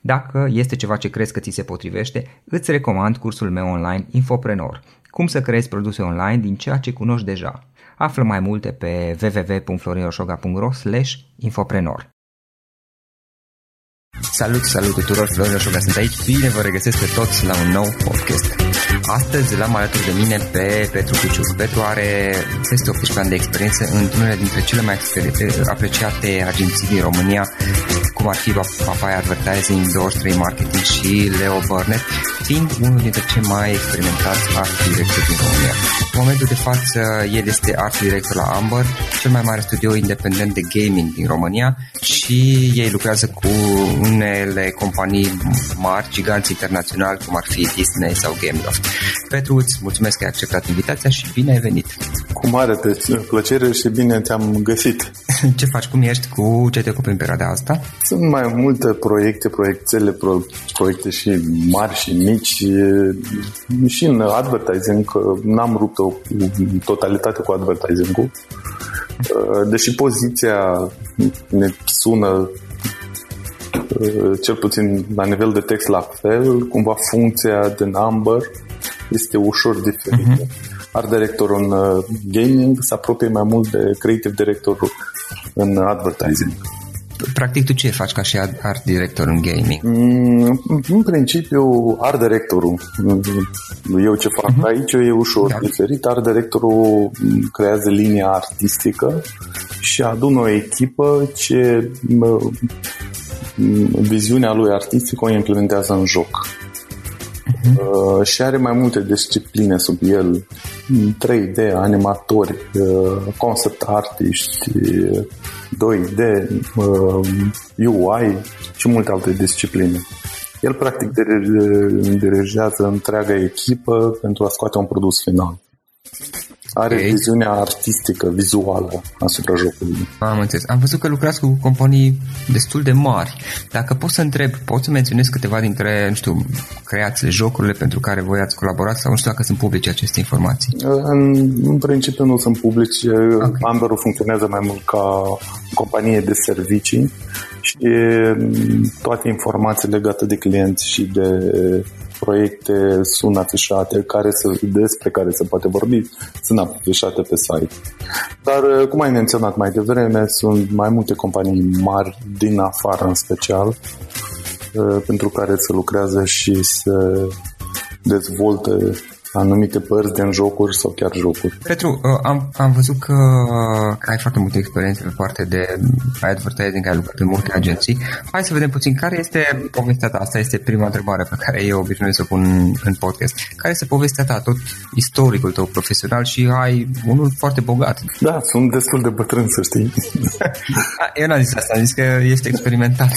Dacă este ceva ce crezi că ți se potrivește, îți recomand cursul meu online Infoprenor. Cum să creezi produse online din ceea ce cunoști deja. Află mai multe pe www.florinosoga.ro infoprenor. Salut, salut tuturor, Florin Oșoga sunt aici, bine vă regăsesc pe toți la un nou podcast. Astăzi l-am alături de mine pe Petru Cuciuc. Petru are peste 18 ani de experiență într-unele dintre cele mai apreciate agenții din România, cum ar fi Papaya Advertising, 23 Marketing și Leo Burnett, fiind unul dintre cei mai experimentați art directori din România. În momentul de față, el este art director la Amber, cel mai mare studio independent de gaming din România și ei lucrează cu unele companii mari, giganți internaționali, cum ar fi Disney sau Gameloft. Petru, îți mulțumesc că ai acceptat invitația și bine ai venit! Cu mare plăcere și bine te-am găsit! ce faci? Cum ești? Cu ce te ocupi în perioada asta? Sunt mai multe proiecte, proiectele, pro, proiecte și mari și mici și în advertising, n-am rupt o totalitate cu advertising-ul. Deși poziția ne sună cel puțin la nivel de text la fel, cumva funcția de number este ușor diferită. Uh-huh. Art director în uh, gaming se apropie mai mult de creative director în advertising. Practic tu ce faci ca și art director în gaming? Mm, în principiu, art directorul. Eu ce fac uh-huh. aici e ușor da. diferit. Art directorul creează linia artistică și adună o echipă ce viziunea lui artistică o implementează în joc. Uh, și are mai multe discipline sub el 3D, animatori, uh, concept artiști 2D, uh, UI și multe alte discipline. El practic dirigează întreaga echipă pentru a scoate un produs final. Are okay. viziunea artistică, vizuală asupra jocului. Am înțeles. Am văzut că lucrați cu companii destul de mari. Dacă pot să întreb, poți să menționezi câteva dintre, nu știu, creațiile, jocurile pentru care voi ați colaborat sau nu știu dacă sunt publice aceste informații? În, în principiu nu sunt publice. Okay. Amberul funcționează mai mult ca companie de servicii și toate informații legate de clienți și de proiecte sunt afișate, care se, despre care se poate vorbi, sunt afișate pe site. Dar, uh, cum ai menționat mai devreme, sunt mai multe companii mari din afară în special, uh, pentru care se lucrează și se dezvoltă anumite părți din jocuri sau chiar jocuri. Petru, uh, am, am văzut că, că ai foarte multe experiențe pe parte de advertising, ai lucrat în multe agenții. Hai să vedem puțin care este povestea ta. Asta este prima întrebare pe care eu obișnuiesc să o pun în podcast. Care este povestea ta, tot istoricul tău profesional și ai unul foarte bogat. Da, sunt destul de bătrân, să știi. eu n-am zis asta, am zis că ești experimentat.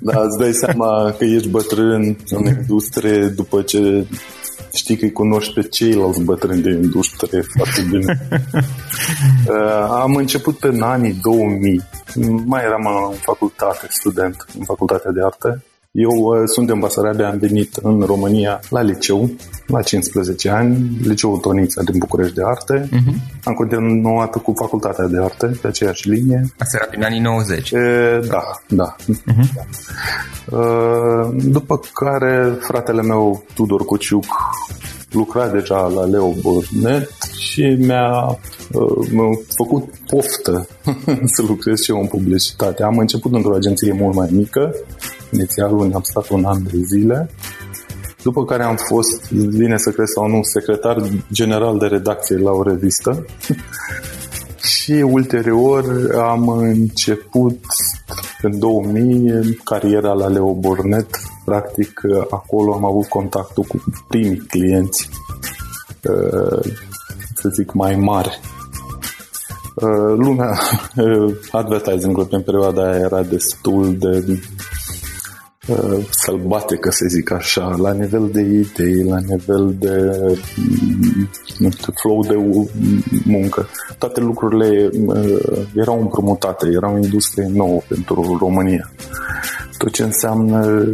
Da, îți dai seama că ești bătrân în industrie după ce știi că îi cunoști pe ceilalți bătrâni de industrie foarte bine. Uh, am început în anii 2000. Mai eram în facultate, student, în facultatea de arte. Eu uh, sunt din Basarabia, am venit în România la liceu, la 15 ani, liceul Tonița din București de Arte. Uh-huh. Am continuat cu facultatea de arte, pe aceeași linie. Asta era prin anii 90. E, da, da. Uh-huh. După care fratele meu, Tudor Cociuc, lucra deja la Leo Burnett și mi-a, uh, mi-a făcut poftă să lucrez și eu în publicitate. Am început într-o agenție mult mai mică, inițial unde am stat un an de zile, după care am fost, vine să crezi sau nu, secretar general de redacție la o revistă și ulterior am început în 2000 cariera la Leo Burnett. Practic acolo am avut contactul cu primii clienți uh, să zic mai mari uh, lumea advertising în perioada aia era destul de uh, sălbatică, să zic așa, la nivel de idei, la nivel de mm, nu știu, flow de muncă. Toate lucrurile uh, erau împrumutate, era o industrie nouă pentru România. Tot ce înseamnă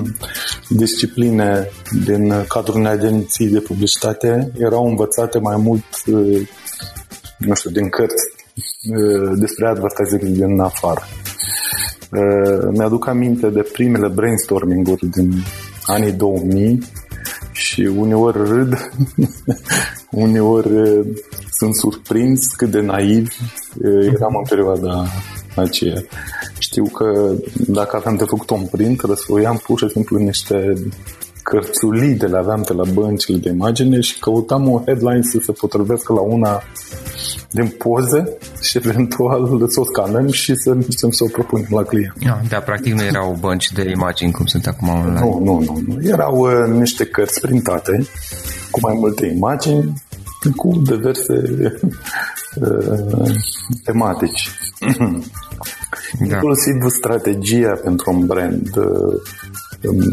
discipline din cadrul unei agenții de publicitate erau învățate mai mult uh, nu știu, din cărți uh, despre advertising din afară. Uh, mi-aduc aminte de primele brainstorming-uri din anii 2000 și uneori râd, uneori uh, sunt surprins cât de naiv uh, eram în perioada aceea. Știu că dacă aveam de făcut un print, răsfoiam pur și simplu niște cărțulii de le aveam pe la băncile de imagine și căutam o headline să se potrivească la una din poze și eventual să o scanăm și să mergem să o propunem la client. Da, da, practic nu erau bănci de imagini cum sunt acum online. Nu, nu, nu. nu. Erau uh, niște cărți printate cu mai multe imagini cu diverse uh, tematici. Da. Inclusiv strategia pentru un brand uh,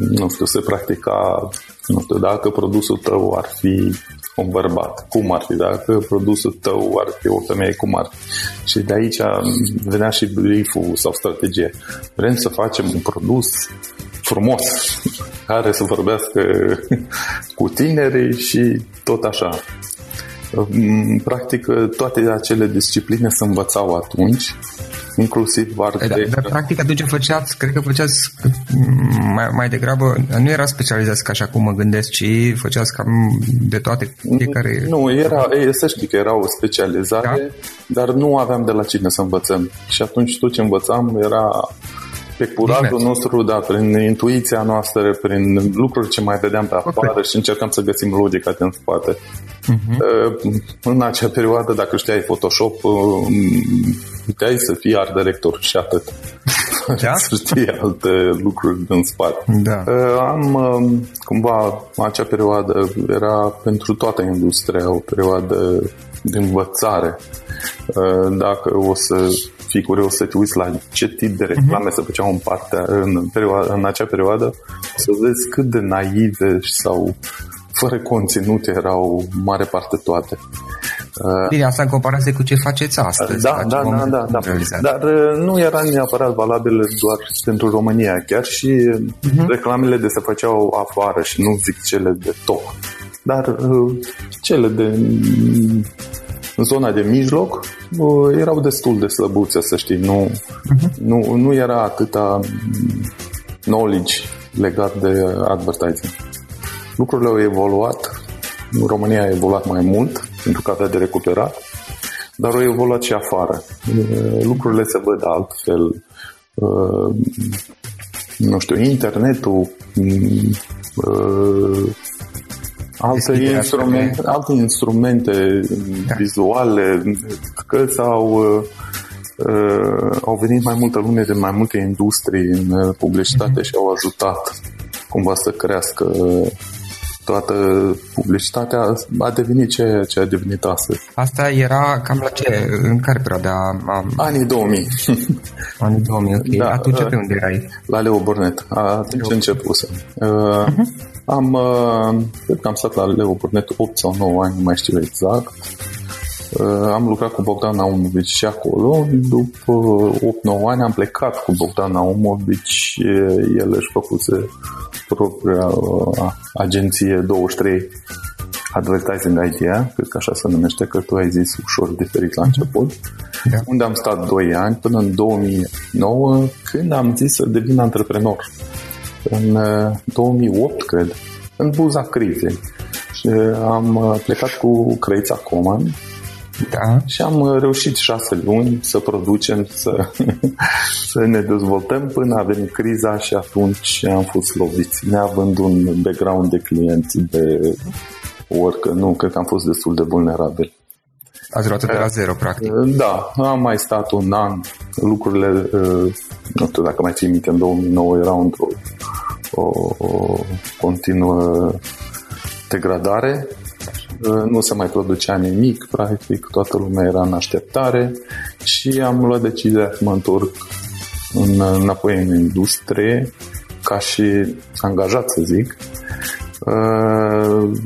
nu știu, se practica, nu știu, dacă produsul tău ar fi un bărbat, cum ar fi, dacă produsul tău ar fi o femeie, cum ar fi. Și de aici venea și brief-ul sau strategie. Vrem să facem un produs frumos, care să vorbească cu tinerii și tot așa. Practic, toate acele discipline se învățau atunci inclusiv arte. Da, dar practic atunci făceați, cred că făceați mai, mai degrabă, nu era specializați ca așa cum mă gândesc, ci făceați cam de toate fiecare... Nu, era, e, să știi că era o specializare, da? dar nu aveam de la cine să învățăm. Și atunci tot ce învățam era pe curajul nostru, da, prin intuiția noastră, prin lucruri ce mai vedeam pe afară okay. și încercam să găsim logica din spate. Uh-huh. În acea perioadă, dacă știai Photoshop, uh, puteai să fii art director și atât. Da? să știi alte lucruri din spate. Da. Uh, am um, cumva acea perioadă era pentru toată industria o perioadă de învățare. Uh, dacă o să fii curios să te uiți la ce tip de reclame uh-huh. se făceau în, partea, în, perioada, în acea perioadă, să vezi cât de naive sau fără conținut erau mare parte toate. Uh, Bine, asta în comparație cu ce faceți astăzi. Da, da, da, da, da. Dar uh, nu era neapărat valabil doar pentru România, chiar și uh-huh. reclamele de se făceau afară și nu zic cele de top. Dar uh, cele de în zona de mijloc erau destul de slăbuțe, să știi. Nu, uh-huh. nu, nu era atâta knowledge legat de advertising. Lucrurile au evoluat. România a evoluat mai mult pentru că avea de recuperat, dar au evoluat și afară. Lucrurile se văd altfel. Nu știu, internetul alte, instrumente, alte instrumente da. vizuale, că s-au uh, au venit mai multă lume de mai multe industrii în publicitate mm-hmm. și au ajutat cumva să crească toată publicitatea a devenit ce, ce a devenit astăzi. Asta era cam la ce? În care perioada? Anii 2000. Anii 2000, ok. Da, Atunci uh, pe unde erai? La Leo Burnett. Atunci începusem. Uh, uh-huh. Am, uh, cred că am stat la Leo Burnett 8 sau 9 ani, nu mai știu exact. Uh, am lucrat cu Bogdan Naumovici și acolo. După 8-9 ani am plecat cu Bogdan Naumovici. El își făcuse propria uh, agenție 23 Advertising Idea, cred că așa se numește, că tu ai zis ușor diferit la început, da. unde am stat 2 ani până în 2009, când am zis să devin antreprenor. În 2008, uh, cred, în buza crizei. Și am uh, plecat cu Crăița Coman, da. Și am uh, reușit șase luni să producem, să, să ne dezvoltăm până a venit criza și atunci am fost loviți. Neavând un background de clienți de orică, nu, cred că am fost destul de vulnerabil. Ați luat de la zero, practic. Uh, da, am mai stat un an. Lucrurile, uh, nu știu dacă mai ții minte, în 2009 erau într-o o, o continuă degradare nu se mai producea nimic, practic toată lumea era în așteptare și am luat decizia să mă întorc în, înapoi în industrie ca și angajat, să zic, uh,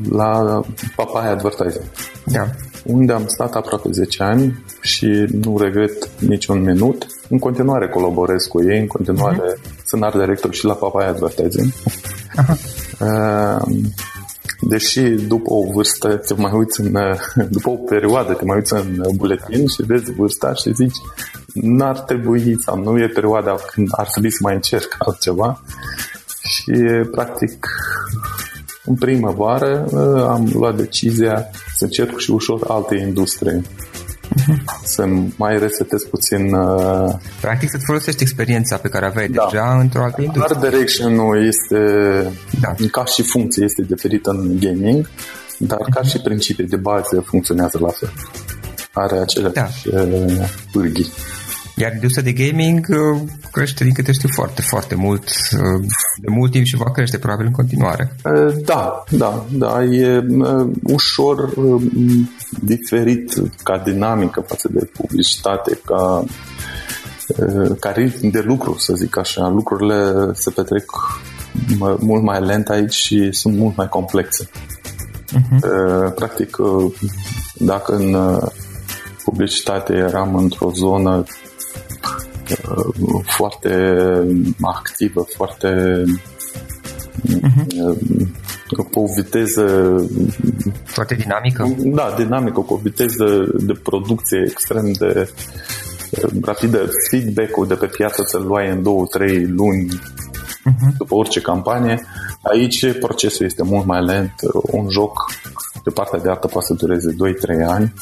la Papaya Advertising. Da. Unde am stat aproape 10 ani și nu regret niciun minut. În continuare colaborez cu ei, în continuare uh-huh. sunt art director și la Papaya Advertising. Uh-huh. Uh, Deși după o vârstă te mai uiți în, după o perioadă te mai uiți în buletin și vezi vârsta și zici n-ar trebui sau nu e perioada când ar trebui să mai încerc altceva și practic în primăvară am luat decizia să încerc și ușor alte industrie să mai resetez puțin... Uh... Practic să-ți folosești experiența pe care aveai da. deja într-o altă industrie. Art direction este, da. ca și funcție, este diferit în gaming, dar ca și principii de bază funcționează la fel. Are aceleași da. Uh, pârghii. Iar industria de gaming uh, crește, din câte știu, foarte, foarte mult, uh, de mult timp și va crește probabil în continuare. Uh, da, da, da, e ușor diferit ca dinamică față de publicitate, ca ca ritm de lucru, să zic așa. Lucrurile se petrec mult mai lent aici și sunt mult mai complexe. Uh-huh. Practic, dacă în publicitate eram într-o zonă Uh, foarte activă, foarte uh-huh. cu o viteză foarte dinamică. Da, dinamică, cu o viteză de producție extrem de uh, rapidă. Feedback-ul de pe piață să-l luai în 2-3 luni uh-huh. după orice campanie. Aici procesul este mult mai lent. Un joc de partea de artă poate să dureze 2-3 ani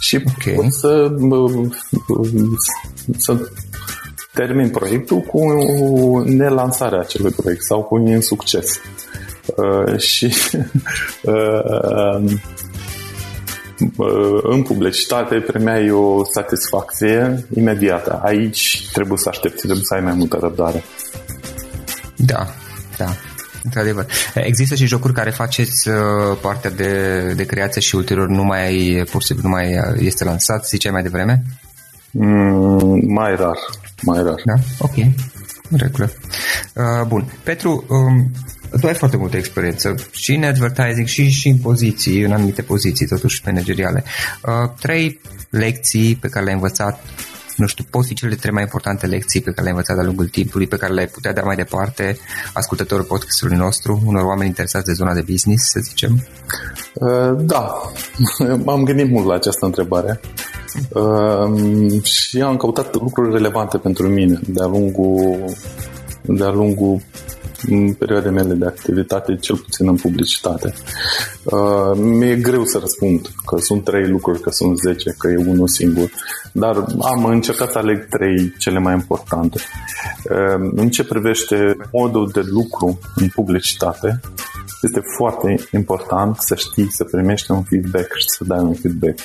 și okay. poți să, să termin proiectul cu nelansarea acelui proiect sau cu un insucces. Uh, și uh, uh, în publicitate primeai o satisfacție imediată. Aici trebuie să aștepți, trebuie să ai mai multă răbdare. Da, da. Într-adevăr. Există și jocuri care faceți uh, partea de, de creație și ulterior nu mai, pur și simplu, nu mai este lansat, ziceai mai devreme? Mm, mai rar mai rar. Da? Ok. În regulă. Uh, bun. Petru, um, tu ai foarte multă experiență și în advertising și, și în poziții, în anumite poziții totuși manageriale. Uh, trei lecții pe care le-ai învățat nu știu, pot fi cele trei mai importante lecții pe care le-ai învățat de-a lungul timpului, pe care le-ai putea da mai departe ascultătorul podcastului nostru, unor oameni interesați de zona de business, să zicem? Uh, da, m-am gândit mult la această întrebare uh, și am căutat lucruri relevante pentru mine de-a lungul, de-a lungul în perioade mele de activitate, cel puțin în publicitate. Uh, mi-e greu să răspund că sunt trei lucruri, că sunt zece, că e unul singur, dar am încercat să aleg trei cele mai importante. Uh, în ce privește modul de lucru în publicitate, Este foarte important să știi să primești un feedback și să dai un feedback.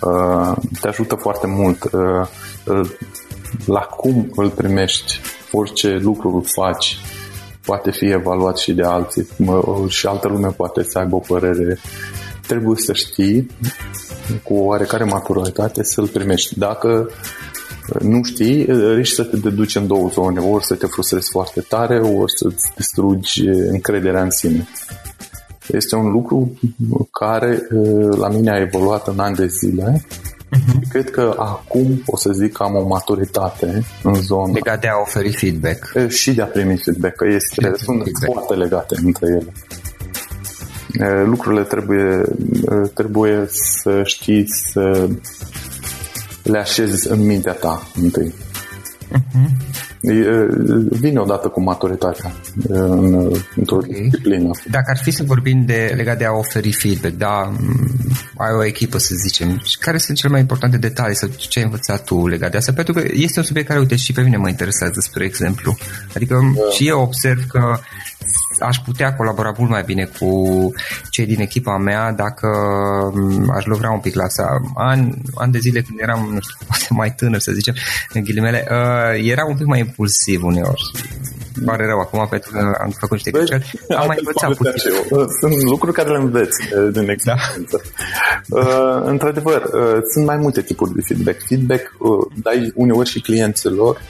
Uh, te ajută foarte mult uh, uh, la cum îl primești, orice lucru îl faci, poate fi evaluat și de alții și altă lume poate să aibă o părere. Trebuie să știi cu oarecare maturitate să-l primești. Dacă nu știi, riști să te deduci în două zone, ori să te frustrezi foarte tare, ori să-ți distrugi încrederea în sine. Este un lucru care la mine a evoluat în ani de zile Uh-huh. Cred că acum o să zic că am o maturitate în zonă. Legat de a oferi feedback. Și de a primi feedback, că este, sunt feedback. foarte legate între ele. Lucrurile trebuie, trebuie să știți să le așezi în mintea ta întâi. Uh-huh vine odată cu maturitatea în, într-o okay. disciplină. Dacă ar fi să vorbim de, legat de a oferi feedback, da, ai o echipă, să zicem, care sunt cele mai importante detalii sau ce ai învățat tu legat de asta? Pentru că este un subiect care, uite, și pe mine mă interesează, spre exemplu. Adică da. și eu observ că aș putea colabora mult mai bine cu cei din echipa mea dacă aș lucra un pic la asta. An, an de zile când eram, nu știu, poate mai tânăr, să zicem, în ghilimele, uh, era un pic mai impulsiv uneori. Pare rău acum pentru că am făcut niște greșeli. Am mai învățat puțin. Sunt lucruri care le înveți din experiență. Da. Uh, într-adevăr, uh, sunt mai multe tipuri de feedback. Feedback uh, dai uneori și clienților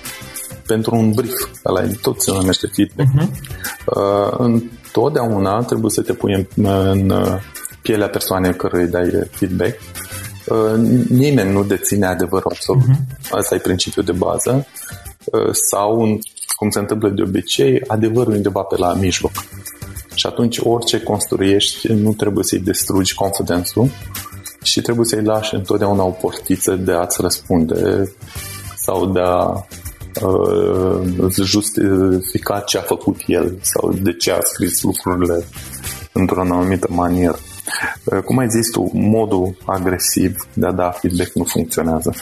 pentru un brief, ăla tot se numește feedback. Uh-huh. Uh, întotdeauna trebuie să te pui în, în uh, pielea persoanei cărui dai feedback. Uh, nimeni nu deține adevărul absolut. Uh-huh. Asta e principiul de bază. Uh, sau, cum se întâmplă de obicei, adevărul undeva pe la mijloc. Și atunci orice construiești nu trebuie să-i destrugi confidențul și trebuie să-i lași întotdeauna o portiță de a-ți răspunde sau de a uh, justifica ce a făcut el sau de ce a scris lucrurile într-o anumită manieră. Uh, cum ai zis tu, modul agresiv de a da feedback nu funcționează.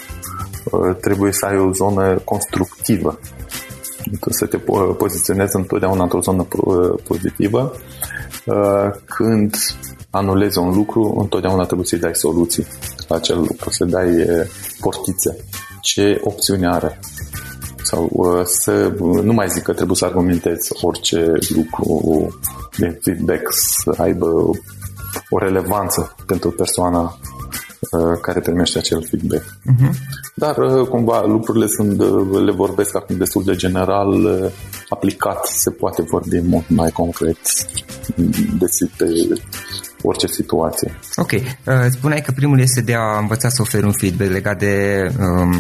Uh, trebuie să ai o zonă constructivă să te poziționezi întotdeauna într-o zonă uh, pozitivă. Când anulezi un lucru, întotdeauna trebuie să-i dai soluții la acel lucru, să dai portițe. Ce opțiune are? Sau uh, să nu mai zic că trebuie să argumentezi orice lucru de feedback să aibă o relevanță pentru persoana uh, care primește acel feedback. Uh-huh. Dar uh, cumva lucrurile sunt, le vorbesc acum destul de general, aplicat se poate vorbi mult mai concret de pe orice situație. Ok. Uh, spuneai că primul este de a învăța să oferi un feedback legat de um,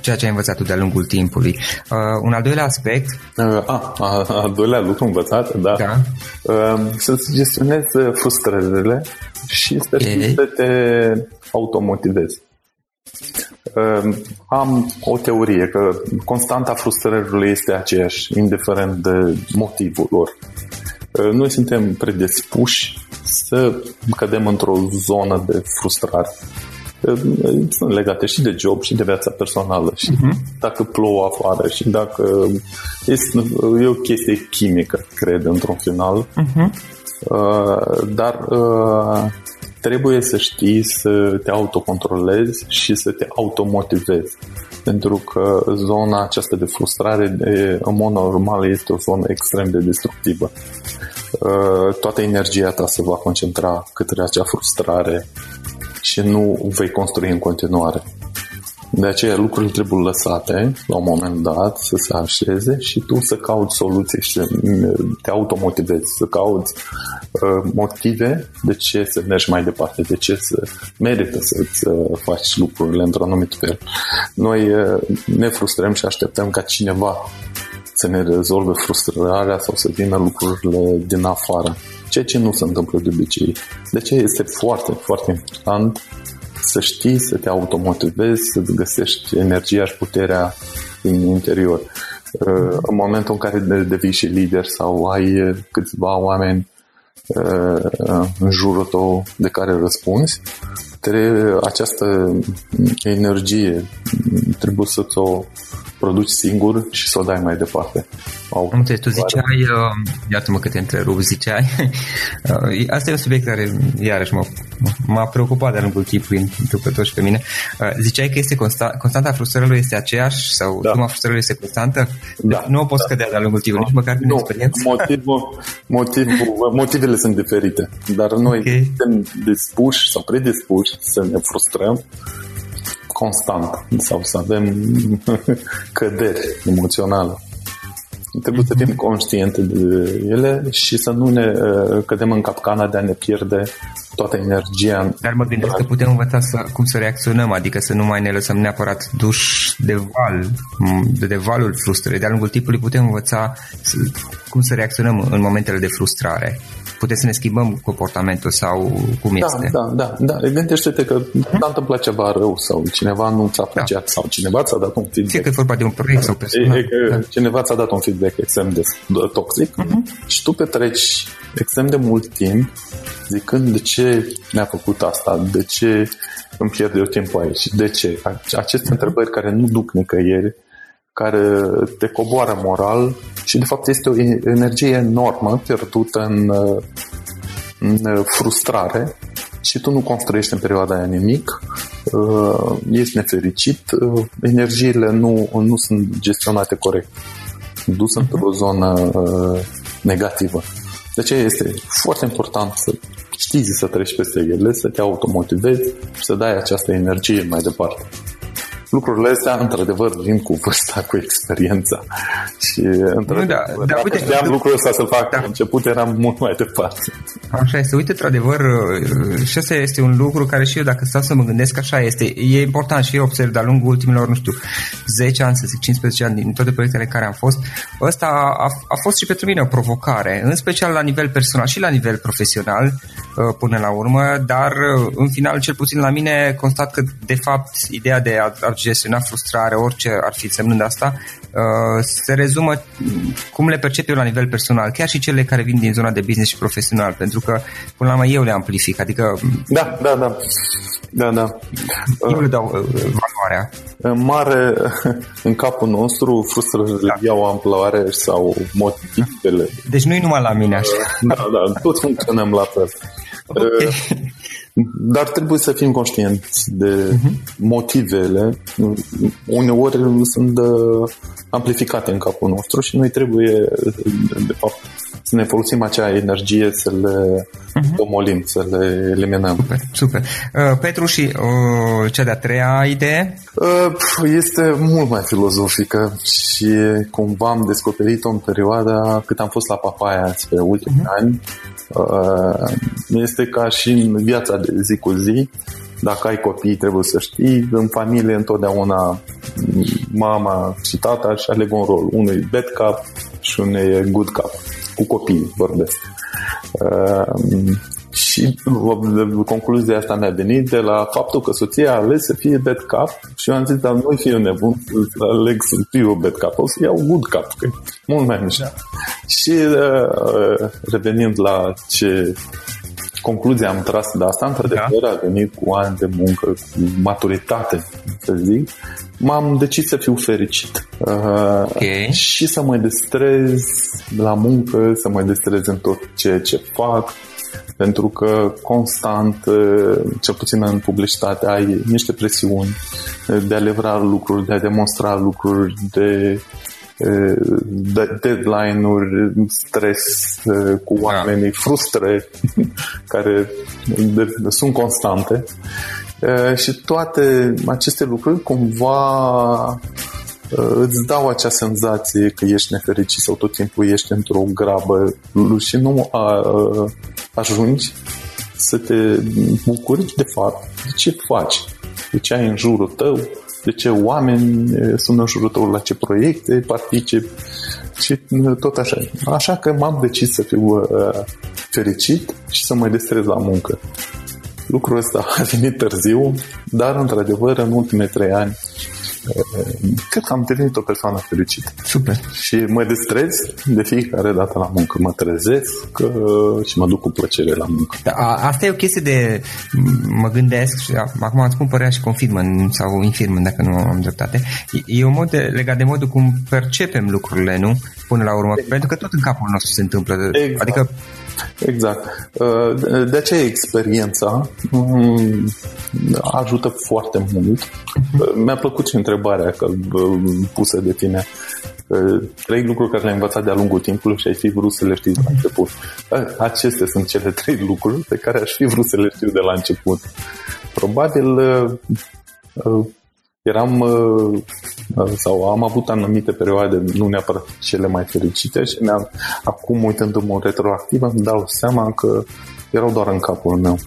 ceea ce ai învățat tu de-a lungul timpului. Uh, un al doilea aspect... Uh, a, a, al doilea lucru învățat, da. da. Uh, să-ți gestionezi frustrările și să, okay. să te automotivezi. Uh, am o teorie că constanta frustrărilor este aceeași, indiferent de motivul lor. Uh, noi suntem predispuși să cădem într-o zonă de frustrare. Sunt legate și de job și de viața personală și uh-huh. dacă plouă afară și dacă este, e o chestie chimică, cred, într-un final. Uh-huh. Dar uh, trebuie să știi să te autocontrolezi și să te automotivezi. Pentru că zona aceasta de frustrare, de, în mod normal, este o zonă extrem de destructivă. Uh, toată energia ta se va concentra către acea frustrare și nu vei construi în continuare. De aceea lucrurile trebuie lăsate la un moment dat să se așeze și tu să cauți soluții și să te automotivezi, să cauți uh, motive de ce să mergi mai departe, de ce să merită să-ți uh, faci lucrurile într-un anumit fel. Noi uh, ne frustrăm și așteptăm ca cineva să ne rezolve frustrarea sau să vină lucrurile din afară. Ceea ce nu se întâmplă de obicei. De ce este foarte, foarte important să știi, să te automotivezi, să-ți găsești energia și puterea din interior. Uh, în momentul în care devii și lider sau ai câțiva oameni uh, în jurul tău de care răspunzi, trebuie, această energie trebuie să ți-o produci singur și să o dai mai departe. Au Înțeles, tu ziceai, uh, iartă-mă că te întrerup, ziceai, uh, asta e un subiect care iarăși m-a, m-a preocupat de-a lungul timpului, întâmplător și pe mine. Uh, ziceai că este consta, constanta frustrărilor este aceeași sau da. suma frustrărilor este constantă? Da. Deci nu o poți da. scădea de-a lungul timpului, nici măcar prin nu, experiență? Motivul, motivul, motivele sunt diferite, dar noi okay. suntem dispuși sau predispuși să ne frustrăm constant sau să avem căderi emoționale. Trebuie să fim conștiente de ele și să nu ne uh, cădem în capcana de a ne pierde toată energia. Dar mă gândesc că putem învăța să, cum să reacționăm, adică să nu mai ne lăsăm neapărat duși de val, de, de valul frustrării. De-a lungul timpului putem învăța să, cum să reacționăm în momentele de frustrare putem să ne schimbăm comportamentul sau cum da, este. Da, da, da. Gândește-te că hmm? s-a întâmplat ceva rău sau cineva nu ți-a plăcut da. sau cineva ți-a dat un feedback. Fie că e vorba de un proiect sau personal. E, e, da. Cineva ți-a dat un feedback extrem de toxic uh-huh. și tu petreci extrem de mult timp zicând de ce mi-a făcut asta, de ce îmi pierd eu timpul aici, de ce. Aceste uh-huh. întrebări care nu duc nicăieri, care te coboară moral și de fapt este o energie enormă pierdută în, în frustrare și tu nu construiești în perioada aia nimic, uh, ești nefericit, uh, energiile nu, nu sunt gestionate corect, dus într-o zonă uh, negativă. De aceea este foarte important să știi să treci peste ele, să te automotivezi, să dai această energie mai departe lucrurile astea, într-adevăr, vin cu vârsta, cu experiența. Și, într-adevăr, da, da, dacă uite, știam lucrul ăsta să fac da. început, eram mult mai departe. Așa este. Uite, într-adevăr, și asta este un lucru care și eu, dacă stau să mă gândesc, așa este. E important și eu observ de-a lungul ultimilor, nu știu, 10 ani, să zic, 15 ani, din toate proiectele în care am fost, ăsta a, a fost și pentru mine o provocare, în special la nivel personal și la nivel profesional, uh, până la urmă, dar uh, în final, cel puțin la mine, constat că, de fapt, ideea de a, a gestiona frustrare, orice ar fi semnând asta, uh, se rezumă cum le percep eu la nivel personal, chiar și cele care vin din zona de business și profesional, pentru că până la urmă eu le amplific, adică... Da, da, da. Da, da. Eu le dau uh, valoarea. În mare, în capul nostru, frustrările da. iau amploare sau motivele. Deci nu-i numai la mine așa. Da, da, toți funcționăm la fel. Okay. Dar trebuie să fim conștienți de uh-huh. motivele. Uneori sunt uh, amplificate în capul nostru și noi trebuie, de fapt, să ne folosim acea energie să le uh-huh. omolim, să le eliminăm. Super, super. Uh, Petru, și uh, cea de-a treia idee? Uh, este mult mai filozofică și cumva am descoperit-o în perioada cât am fost la Papaya pe ultimii uh-huh. ani Uh, este ca și în viața de zi cu zi, dacă ai copii trebuie să știi, în familie întotdeauna mama și tata și aleg un rol. Unul e bad cap și unul e good cap. Cu copii vorbesc. Uh, și concluzia asta mi-a venit de la faptul că soția a ales să fie bad cap și eu am zis, dar nu fiu nebun să aleg să fiu bad cap, o să iau good cap, că e mult mai mișto. Da. Și uh, revenind la ce concluzia am tras de asta, într-adevăr da. a venit cu ani de muncă, cu maturitate, să zic, m-am decis să fiu fericit. Uh, okay. Și să mă destrez la muncă, să mă destrez în tot ceea ce fac, pentru că constant, cel puțin în publicitate, ai niște presiuni de a livra lucruri, de a demonstra lucruri, de de deadline-uri, stres cu da. oamenii, frustre care de, sunt constante. Și toate aceste lucruri cumva îți dau acea senzație că ești nefericit sau tot timpul ești într-o grabă și nu a, ajungi să te bucuri de fapt. De ce faci, de ce ai în jurul tău, de ce oameni sunt în jurul tău, la ce proiecte participi și tot așa. Așa că m-am decis să fiu uh, fericit și să mă destrez la muncă. Lucrul ăsta a venit târziu, dar într-adevăr în ultimele trei ani cred că am devenit o persoană fericită. Super. Și mă distrez de fiecare dată la muncă. Mă trezesc și mă duc cu plăcere la muncă. Da, asta e o chestie de... Mă gândesc, și acum îți spun părerea și confirmă sau infirmă dacă nu am dreptate. E un mod de, legat de modul cum percepem lucrurile, nu? Până la urmă. Exact. Pentru că tot în capul nostru se întâmplă. Exact. Adică Exact. Uh, de aceea experiența mm, ajută foarte mult. Uh, mi-a plăcut și întrebarea că, uh, pusă de tine. Trei lucruri care le-ai învățat de-a lungul timpului și ai fi vrut să le știi de la început. Acestea sunt cele trei lucruri pe care aș fi vrut să le știu de la început. Probabil eram uh, uh, sau am avut anumite perioade nu neapărat cele mai fericite și ne-am, acum uitându-mă retroactiv îmi dau seama că erau doar în capul meu.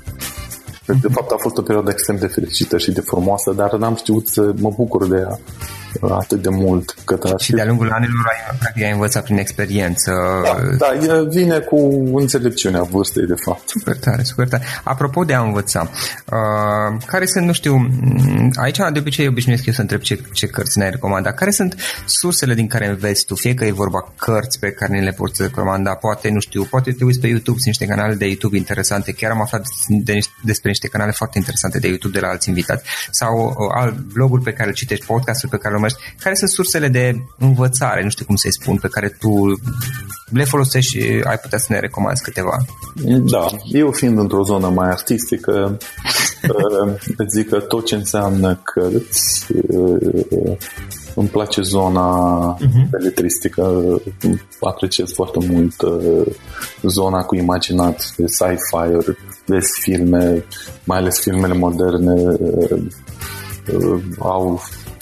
De fapt a fost o perioadă extrem de fericită și de frumoasă, dar n-am știut să mă bucur de ea atât de mult. Cât și de-a lungul anilor ai, practic, ai învățat prin experiență. Da, da, vine cu înțelepciunea vârstei, de fapt. Super tare, super tare. Apropo de a învăța, uh, care sunt, nu știu, mm, aici de obicei obișnuiesc eu să întreb ce, ce cărți ne-ai recomandat. Care sunt sursele din care înveți tu? Fie că e vorba cărți pe care ne le poți recomanda, poate, nu știu, poate te uiți pe YouTube, sunt niște canale de YouTube interesante. Chiar am aflat de, despre niște canale foarte interesante de YouTube de la alți invitați sau uh, alt bloguri pe care le citești, podcasturi pe care le urmărești. Care sunt sursele de învățare, nu știu cum să-i spun, pe care tu le folosești și ai putea să ne recomanzi câteva? Da, eu fiind într-o zonă mai artistică, uh, îți zic că tot ce înseamnă cărți uh, îmi place zona uh-huh. beletristică, apreciez foarte mult zona cu imaginat de sci-fi, vezi filme, mai ales filmele moderne, uh, uh, au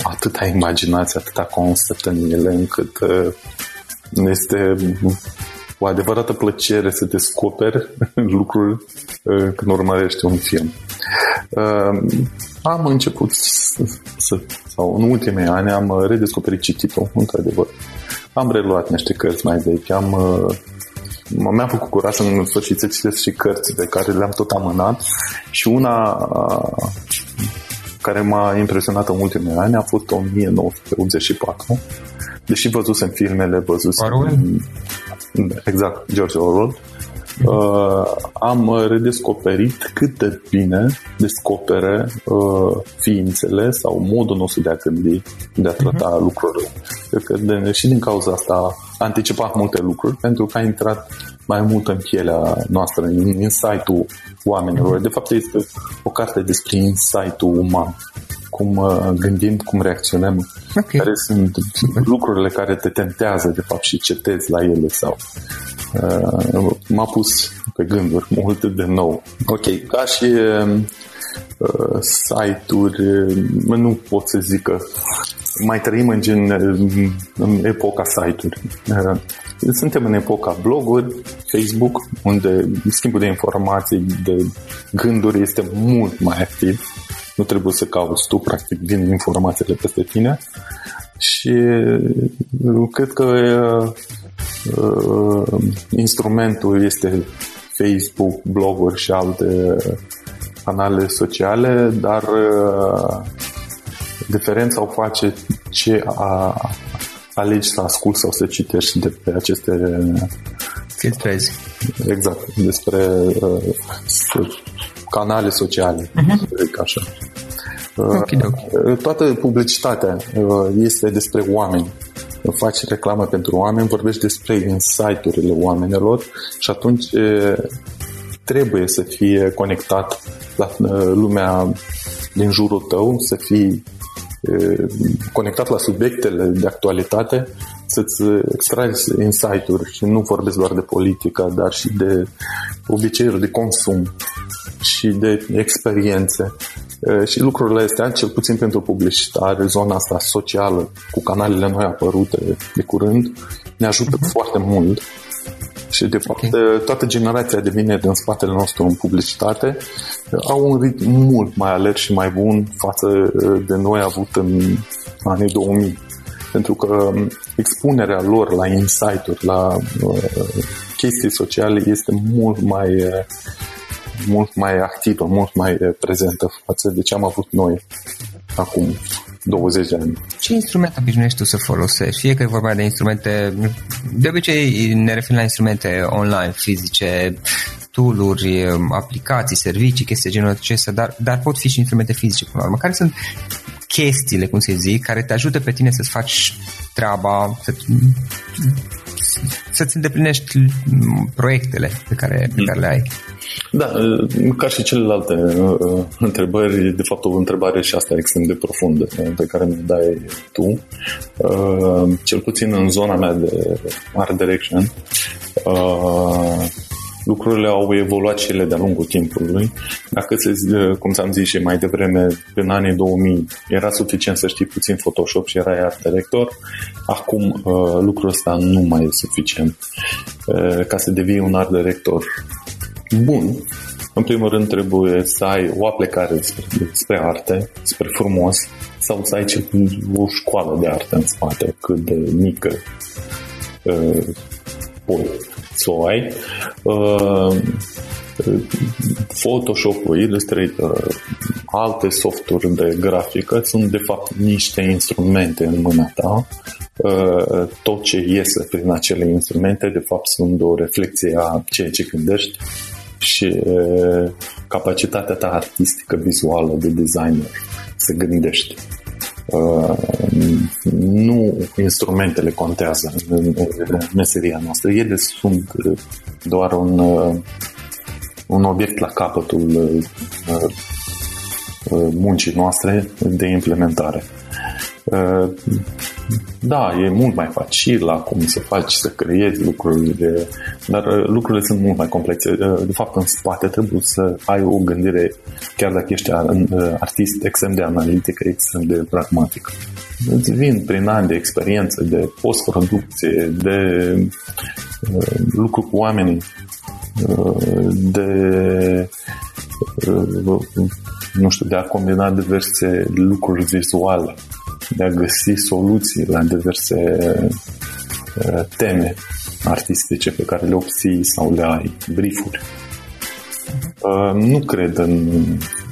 atâta imaginație, atâta concept în ele, încât uh, este o adevărată plăcere să descoperi lucruri uh, când urmărești un film. Uh, am început să, sau în ultimii ani am redescoperit cititul, într-adevăr. Am reluat niște cărți mai vechi, am uh, mi-a făcut curaj să în sfârșit să citesc și cărți pe care le-am tot amânat și una care m-a impresionat în ultimele ani a fost 1984 deși văzusem filmele, văzusem... Orwell? Exact, George Orwell. Uh, am redescoperit cât de bine descopere uh, ființele sau modul nostru de a gândi, de a trata uh-huh. lucrurile. Cred că de, și din cauza asta a anticipat multe lucruri pentru că a intrat mai mult în pielea noastră, în insight-ul oamenilor. De fapt, este o carte despre insight-ul uman cum uh, gândim, cum reacționăm, okay. care sunt lucrurile care te tentează, de fapt, și cetezi la ele sau uh, m-a pus pe gânduri mult de nou. Ok, ca și uh, site-uri, uh, nu pot să zic că mai trăim în, gen, în epoca site-uri. Uh, suntem în epoca bloguri, Facebook, unde schimbul de informații, de gânduri este mult mai activ nu trebuie să cauți tu, practic, vin informațiile peste tine și uh, cred că uh, instrumentul este Facebook, bloguri și alte canale sociale, dar uh, diferența o face ce a, alegi să asculti sau să citești de pe aceste filtrezi. Exact, despre uh, canale sociale, uh-huh. așa. Okay, okay. Toată publicitatea uh, este despre oameni. Faci reclamă pentru oameni, vorbești despre insight-urile oamenilor și atunci trebuie să fie conectat la uh, lumea din jurul tău, să fii conectat la subiectele de actualitate, să-ți extrai insight-uri și nu vorbesc doar de politică, dar și de obiceiuri de consum și de experiențe. Și lucrurile astea, cel puțin pentru publicitate, zona asta socială, cu canalele noi apărute de curând, ne ajută uh-huh. foarte mult. Și, de fapt, okay. toată generația de vine din spatele nostru în publicitate au un ritm mult mai alert și mai bun față de noi avut în anii 2000. Pentru că expunerea lor la insight-uri, la uh, chestii sociale este mult mai uh, mult mai activă, mult mai prezentă față de ce am avut noi acum. 20 de ani. Ce instrument obișnuiești tu să folosești? Fie că e vorba de instrumente, de obicei ne referim la instrumente online, fizice, tooluri, aplicații, servicii, chestii genul acesta, dar, dar pot fi și instrumente fizice până la urmă. Care sunt chestiile, cum să zic, care te ajută pe tine să-ți faci treaba, să, să-ți îndeplinești proiectele pe care, pe care le ai? Da, ca și celelalte uh, întrebări, de fapt o întrebare și asta extrem de profundă uh, pe care mi dai tu. Uh, cel puțin în zona mea de art direction, lucrurile au evoluat și ele de-a lungul timpului. Dacă, se, cum ți-am zis și mai devreme, în anii 2000 era suficient să știi puțin Photoshop și erai art director, acum lucrul ăsta nu mai e suficient. Ca să devii un art director bun, în primul rând trebuie să ai o aplecare spre, spre arte, spre frumos, sau să ai o școală de artă în spate, cât de mică uh, poți să o ai. Uh, Photoshop-ul, Illustrator, alte softuri de grafică sunt de fapt niște instrumente în mâna ta. Uh, tot ce iese prin acele instrumente de fapt sunt o reflexie a ceea ce gândești și capacitatea ta artistică, vizuală, de designer, să gândești. Uh, nu instrumentele contează în, în meseria noastră. Ele sunt doar un, un obiect la capătul uh, muncii noastre de implementare. Uh, da, e mult mai facil acum să faci, să creezi lucrurile, dar uh, lucrurile sunt mult mai complexe. Uh, de fapt, în spate trebuie să ai o gândire, chiar dacă ești artist extrem de analitică, extrem de pragmatică. Îți vin prin ani de experiență, de postproducție, de lucru cu oamenii, de nu știu, de a combina diverse lucruri vizuale de a găsi soluții la diverse uh, teme artistice pe care le obții sau le ai, briefuri. Uh, nu cred în,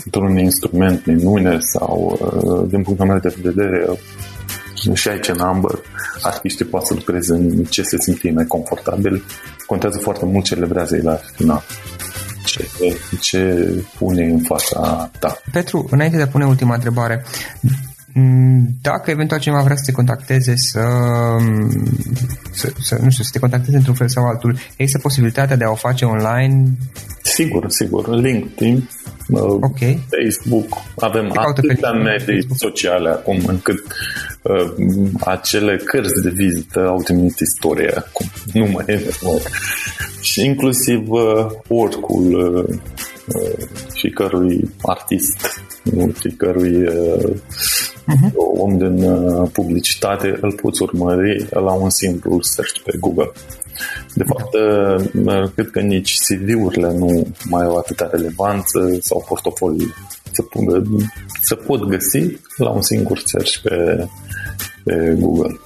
într-un instrument minune sau, uh, din punctul meu de vedere, și aici în Amber, artiștii poate să lucreze în ce se simte mai confortabil. Contează foarte mult ce livrează la final. Ce, ce pune în fața ta. Petru, înainte de a pune ultima întrebare, Mm, dacă eventual cineva vrea să te contacteze să, să, să, nu știu, să te contacteze într-un fel sau altul, există posibilitatea de a o face online? Sigur, sigur. LinkedIn, uh, okay. Facebook, avem atâtea medii sociale acum încât uh, acele cărți de vizită au devenit istorie acum. Nu mai e Și inclusiv uh, oricul uh, uh, și cărui artist, fiecărui uh, uh-huh. om din uh, publicitate, îl poți urmări la un simplu search pe Google. De fapt, uh, cred că nici CV-urile nu mai au atâta relevanță sau portofoliile. Se, se pot găsi la un singur search pe, pe Google.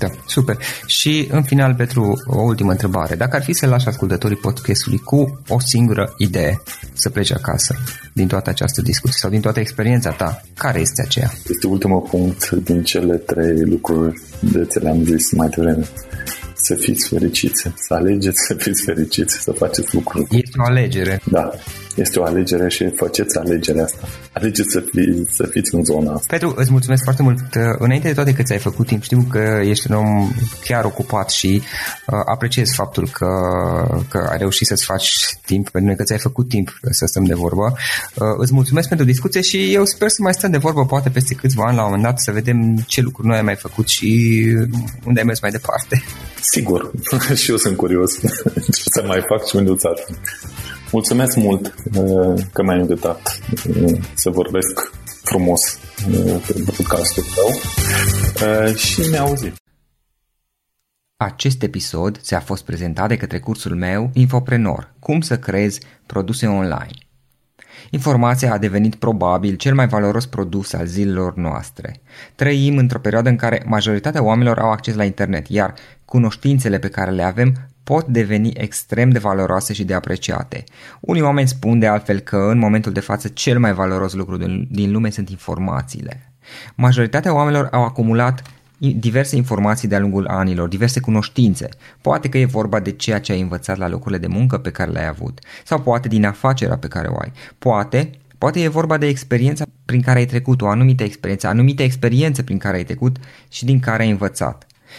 Da, super. Și în final, Petru, o ultimă întrebare. Dacă ar fi să lași ascultătorii podcastului cu o singură idee să plece acasă din toată această discuție sau din toată experiența ta, care este aceea? Este ultimul punct din cele trei lucruri de ți le-am zis mai devreme să fiți fericiți, să alegeți să fiți fericiți, să faceți lucruri. Este o alegere. Da, este o alegere și faceți alegerea asta. Alegeți să, fi, să fiți în zona asta. Petru, îți mulțumesc foarte mult. Înainte de toate că ți-ai făcut timp, știu că ești un om chiar ocupat și uh, apreciez faptul că, că ai reușit să-ți faci timp pentru noi, că ți-ai făcut timp să stăm de vorbă. Uh, îți mulțumesc pentru discuție și eu sper să mai stăm de vorbă poate peste câțiva ani la un moment dat să vedem ce lucruri noi ai mai făcut și unde ai mers mai departe. Sigur, și eu sunt curios ce să mai fac și unde Mulțumesc mult uh, că m-ai invitat uh, să vorbesc frumos uh, pe podcastul tău și ne auzim. Acest episod ți-a fost prezentat de către cursul meu Infoprenor, cum să creezi produse online. Informația a devenit probabil cel mai valoros produs al zilelor noastre. Trăim într-o perioadă în care majoritatea oamenilor au acces la internet, iar cunoștințele pe care le avem pot deveni extrem de valoroase și de apreciate. Unii oameni spun de altfel că în momentul de față cel mai valoros lucru din lume sunt informațiile. Majoritatea oamenilor au acumulat diverse informații de-a lungul anilor, diverse cunoștințe. Poate că e vorba de ceea ce ai învățat la locurile de muncă pe care le-ai avut, sau poate din afacerea pe care o ai. Poate, poate e vorba de experiența prin care ai trecut, o anumită experiență, anumite experiențe prin care ai trecut și din care ai învățat.